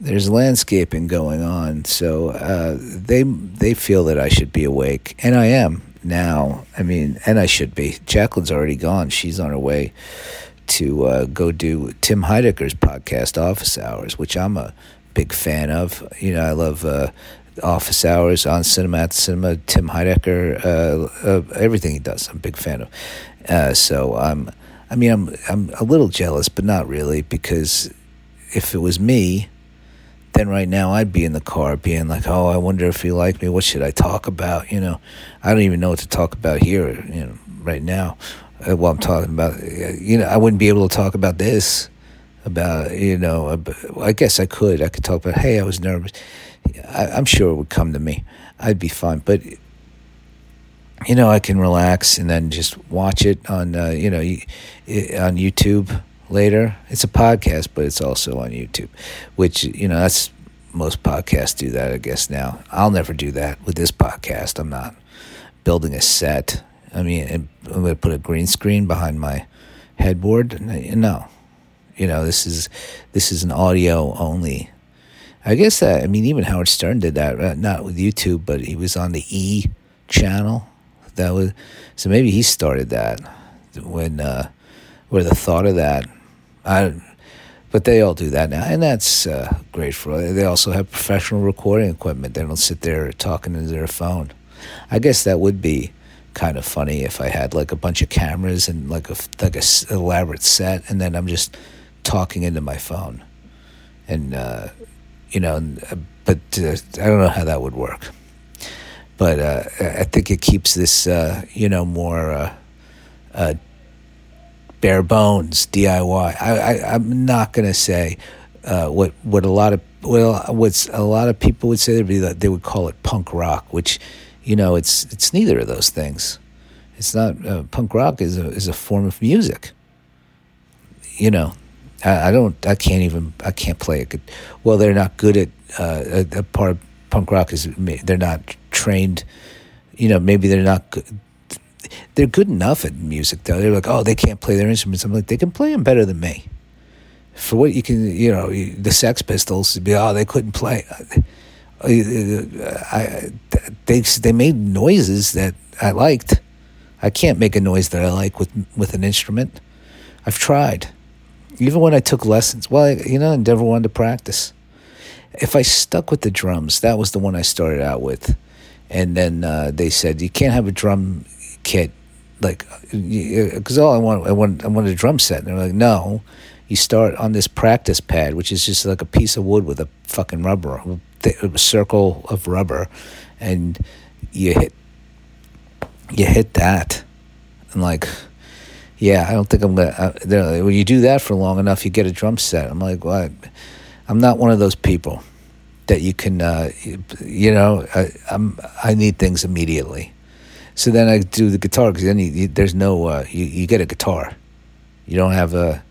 there's landscaping going on, so uh, they they feel that I should be awake, and I am now. I mean, and I should be. Jacqueline's already gone; she's on her way to uh, go do Tim Heidecker's podcast, Office Hours, which I'm a big fan of. You know, I love uh, Office Hours on Cinema at Cinema. Tim Heidecker, uh, uh, everything he does, I'm a big fan of. Uh, so I'm, I mean, I'm I'm a little jealous, but not really, because if it was me, then right now I'd be in the car being like, oh, I wonder if you like me. What should I talk about? You know, I don't even know what to talk about here. You know, right now, uh, while I'm talking about, uh, you know, I wouldn't be able to talk about this. About you know, I guess I could. I could talk about, hey, I was nervous. I, I'm sure it would come to me. I'd be fine, but you know, I can relax and then just watch it on, uh, you know, on YouTube later. It's a podcast, but it's also on YouTube, which, you know, that's most podcasts do that, I guess, now. I'll never do that with this podcast. I'm not building a set. I mean, I'm going to put a green screen behind my headboard. No. You know, this is this is an audio only. I guess that I mean even Howard Stern did that, uh, not with YouTube, but he was on the E channel that was so maybe he started that when uh, or the thought of that. I, but they all do that now, and that's uh, great for. They also have professional recording equipment. They don't sit there talking into their phone. I guess that would be kind of funny if I had like a bunch of cameras and like a like a elaborate set, and then I'm just talking into my phone, and uh, you know, uh, but uh, I don't know how that would work but uh, I think it keeps this, uh, you know, more uh, bare bones DIY. I, am not going to say uh, what what a lot of well, what's a lot of people would say be they would call it punk rock, which, you know, it's it's neither of those things. It's not uh, punk rock is a is a form of music. You know, I, I, don't. I can't even. I can't play it. Well, they're not good at a, a part of punk rock is they're not trained. You know, maybe they're not. They're good enough at music though. They're like, oh, they can't play their instruments. I'm like, they can play them better than me. For what you can, you know, the Sex Pistols be, oh, they couldn't play. I, they they made noises that I liked. I can't make a noise that I like with with an instrument. I've tried, even when I took lessons. Well, I, you know, I never wanted to practice if I stuck with the drums, that was the one I started out with, and then uh, they said you can't have a drum kit, like because all I want I want I want a drum set, and they're like, no, you start on this practice pad, which is just like a piece of wood with a fucking rubber, a circle of rubber, and you hit you hit that, and like. Yeah, I don't think I'm gonna. Uh, when you do that for long enough, you get a drum set. I'm like, what? I'm not one of those people that you can, uh, you know, I, I'm, I need things immediately. So then I do the guitar because then you, you, there's no, uh, you, you get a guitar. You don't have a,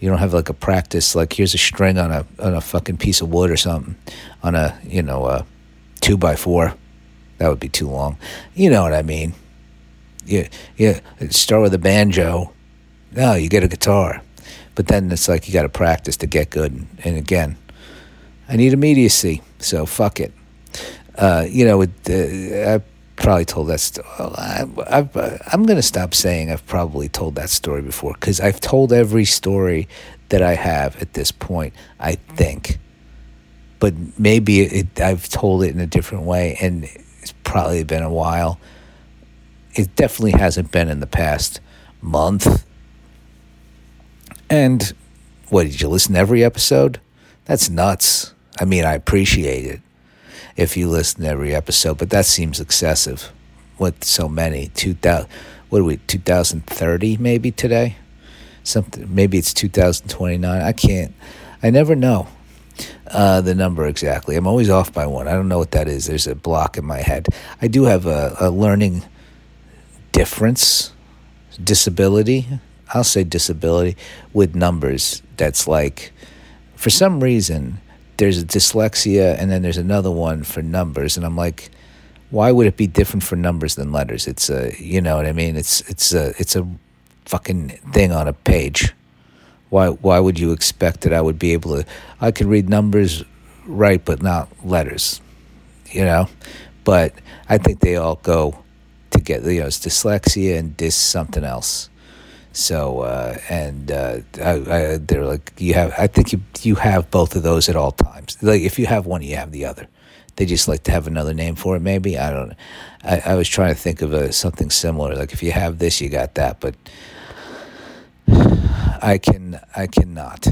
you don't have like a practice. Like here's a string on a on a fucking piece of wood or something, on a you know a two by four. That would be too long. You know what I mean? Yeah, yeah. Start with a banjo. No, you get a guitar. But then it's like you got to practice to get good. And, and, again, I need immediacy, so fuck it. Uh, you know, it, uh, I probably told that story. I, am going to stop saying I've probably told that story before because I've told every story that I have at this point, I think. But maybe it, I've told it in a different way, and it's probably been a while. It definitely hasn't been in the past month and what did you listen to every episode? That's nuts. I mean, I appreciate it if you listen to every episode, but that seems excessive with so many. 2000, what are we, 2030 maybe today? Something, maybe it's 2029. I can't, I never know uh, the number exactly. I'm always off by one. I don't know what that is. There's a block in my head. I do have a, a learning difference, disability. I'll say disability with numbers that's like for some reason there's a dyslexia and then there's another one for numbers and I'm like why would it be different for numbers than letters it's a you know what I mean it's it's a it's a fucking thing on a page why why would you expect that I would be able to I could read numbers right but not letters, you know. But I think they all go together. You know, it's dyslexia and dys something else. So uh, and uh, I, I, they're like you have. I think you you have both of those at all times. Like if you have one, you have the other. They just like to have another name for it. Maybe I don't. I, I was trying to think of a, something similar. Like if you have this, you got that. But I can I cannot.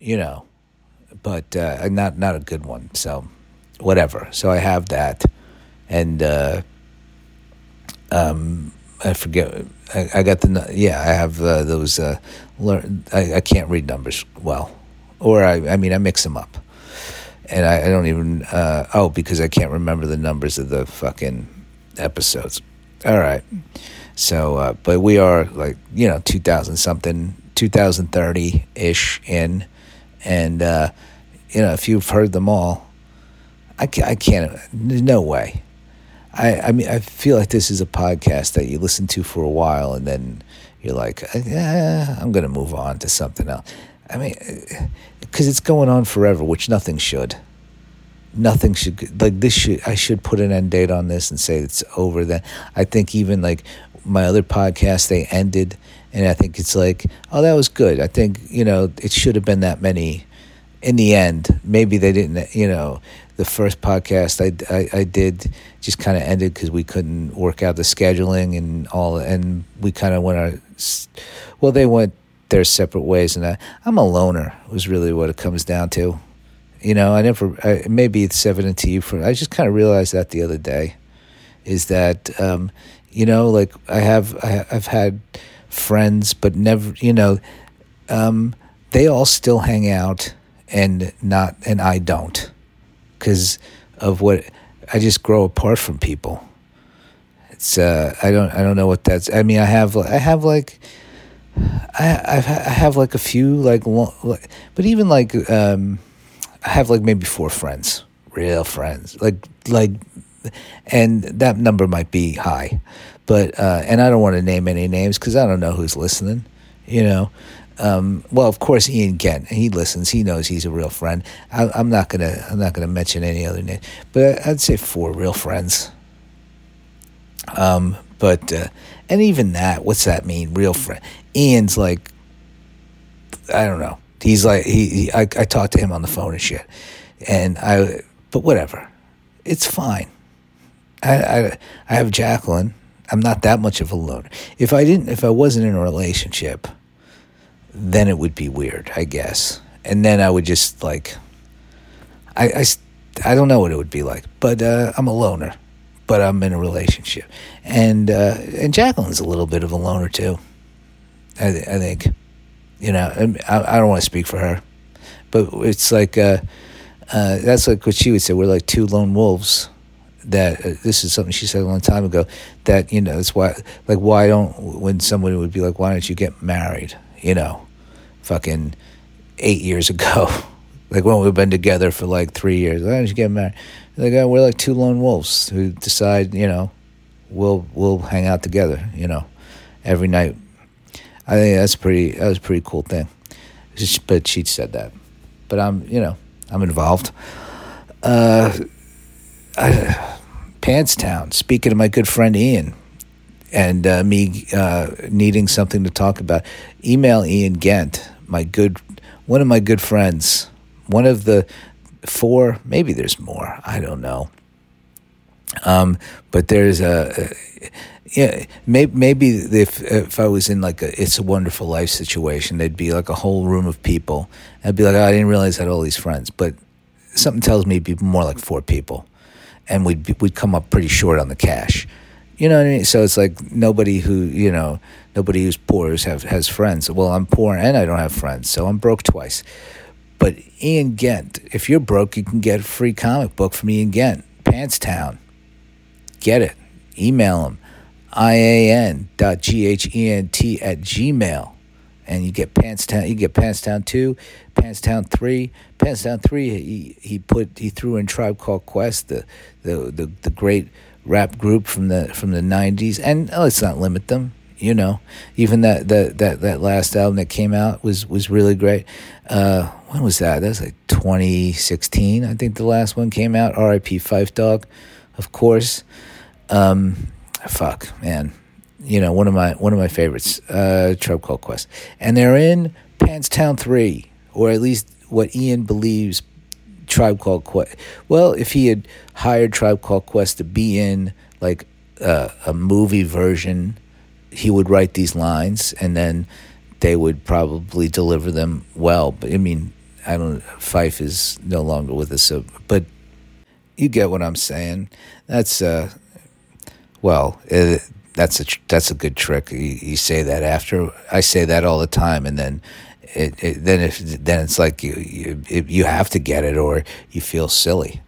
You know, but uh, not not a good one. So whatever. So I have that, and uh, um, I forget. I, I, got the yeah. I have uh, those. Uh, learn. I, I can't read numbers well, or I I mean I mix them up, and I, I don't even. Uh, oh, because I can't remember the numbers of the fucking episodes. All right. So, uh, but we are like you know two thousand something, two thousand thirty ish in, and uh, you know if you've heard them all, I can't, I can't. There's no way. I, I mean, I feel like this is a podcast that you listen to for a while and then you're like, uh, yeah, I'm going to move on to something else. I mean, uh, because it's going on forever, which nothing should. Nothing should like this. Should I should put an end date on this and say it's over? Then I think even like my other podcast, they ended, and I think it's like, oh, that was good. I think you know it should have been that many. In the end, maybe they didn't. You know, the first podcast I, I, I did just kind of ended because we couldn't work out the scheduling and all, and we kind of went our, well, they went their separate ways, and I, I'm a loner. Was really what it comes down to. You know, I never. I, maybe it's evident to you. For I just kind of realized that the other day, is that um, you know, like I have I, I've had friends, but never. You know, um, they all still hang out, and not, and I don't because of what I just grow apart from people. It's uh, I don't I don't know what that's. I mean, I have I have like. I I've, I have like a few like, but even like um, I have like maybe four friends, real friends, like like, and that number might be high, but uh, and I don't want to name any names because I don't know who's listening, you know, um, well, of course, Ian Gent. He listens. He knows he's a real friend. I, am not gonna. I'm not gonna mention any other name, but I'd say four real friends. Um, but uh, and even that, what's that mean? Real friend. Ian's like, I don't know. He's like he. he I, I talked to him on the phone and shit, and I. But whatever, it's fine. I, I I have Jacqueline. I'm not that much of a loner. If I didn't, if I wasn't in a relationship then it would be weird, I guess. And then I would just like, I, I, I don't know what it would be like, but uh, I'm a loner, but I'm in a relationship, and uh, and Jacqueline's a little bit of a loner too. I, I think, you know, I, I don't want to speak for her, but it's like uh, uh, that's like what she would say. We're like two lone wolves. That uh, this is something she said a long time ago. That you know, that's why, like, why don't when somebody would be like, why don't you get married? You know, fucking eight years ago. like when we've been together for like three years. Why don't you get married? Like uh, we're like two lone wolves who decide, you know, we'll we'll hang out together, you know, every night. I think that's pretty. That was a pretty cool thing. But she said that. But I'm, you know, I'm involved. Uh, I, Pantstown. Speaking of my good friend Ian, and uh, me uh, needing something to talk about, email Ian Gent my good one of my good friends, one of the four, maybe there's more, I don't know. Um, but there's a, a yeah, maybe, maybe if if I was in like a It's a Wonderful Life situation, there'd be like a whole room of people. I'd be like, oh, I didn't realize I had all these friends, but something tells me it'd be more like four people, and we'd be, we'd come up pretty short on the cash. You know what I mean? So it's like nobody who you know, nobody who's poor has friends. Well, I'm poor and I don't have friends, so I'm broke twice. But Ian Gent, if you're broke, you can get a free comic book from Ian Gent, Pantstown. Get it. Email him, ian.gent at gmail. And you get Pantstown. You get Pantstown two, Pantstown three, Pantstown three. He he put he threw in Tribe Called Quest, the the the, the great rap group from the from the '90s, and oh, let's not limit them. You know, even that that that that last album that came out was was really great. Uh, when was that? That was like 2016, I think the last one came out. R.I.P. Phife Dawg of course. Um, fuck, man. You know, one of my one of my favorites, uh, Tribe Called Quest, and they're in Pantstown Three, or at least what Ian believes Tribe Called Quest. Well, if he had hired Tribe Called Quest to be in like uh, a movie version, he would write these lines, and then they would probably deliver them well. But I mean, I don't. Phife is no longer with us, so but you get what I'm saying. That's uh, well, that's a that's a good trick. You, you, say that after I say that all the time, and then it, it then if then it's like you you you have to get it or you feel silly.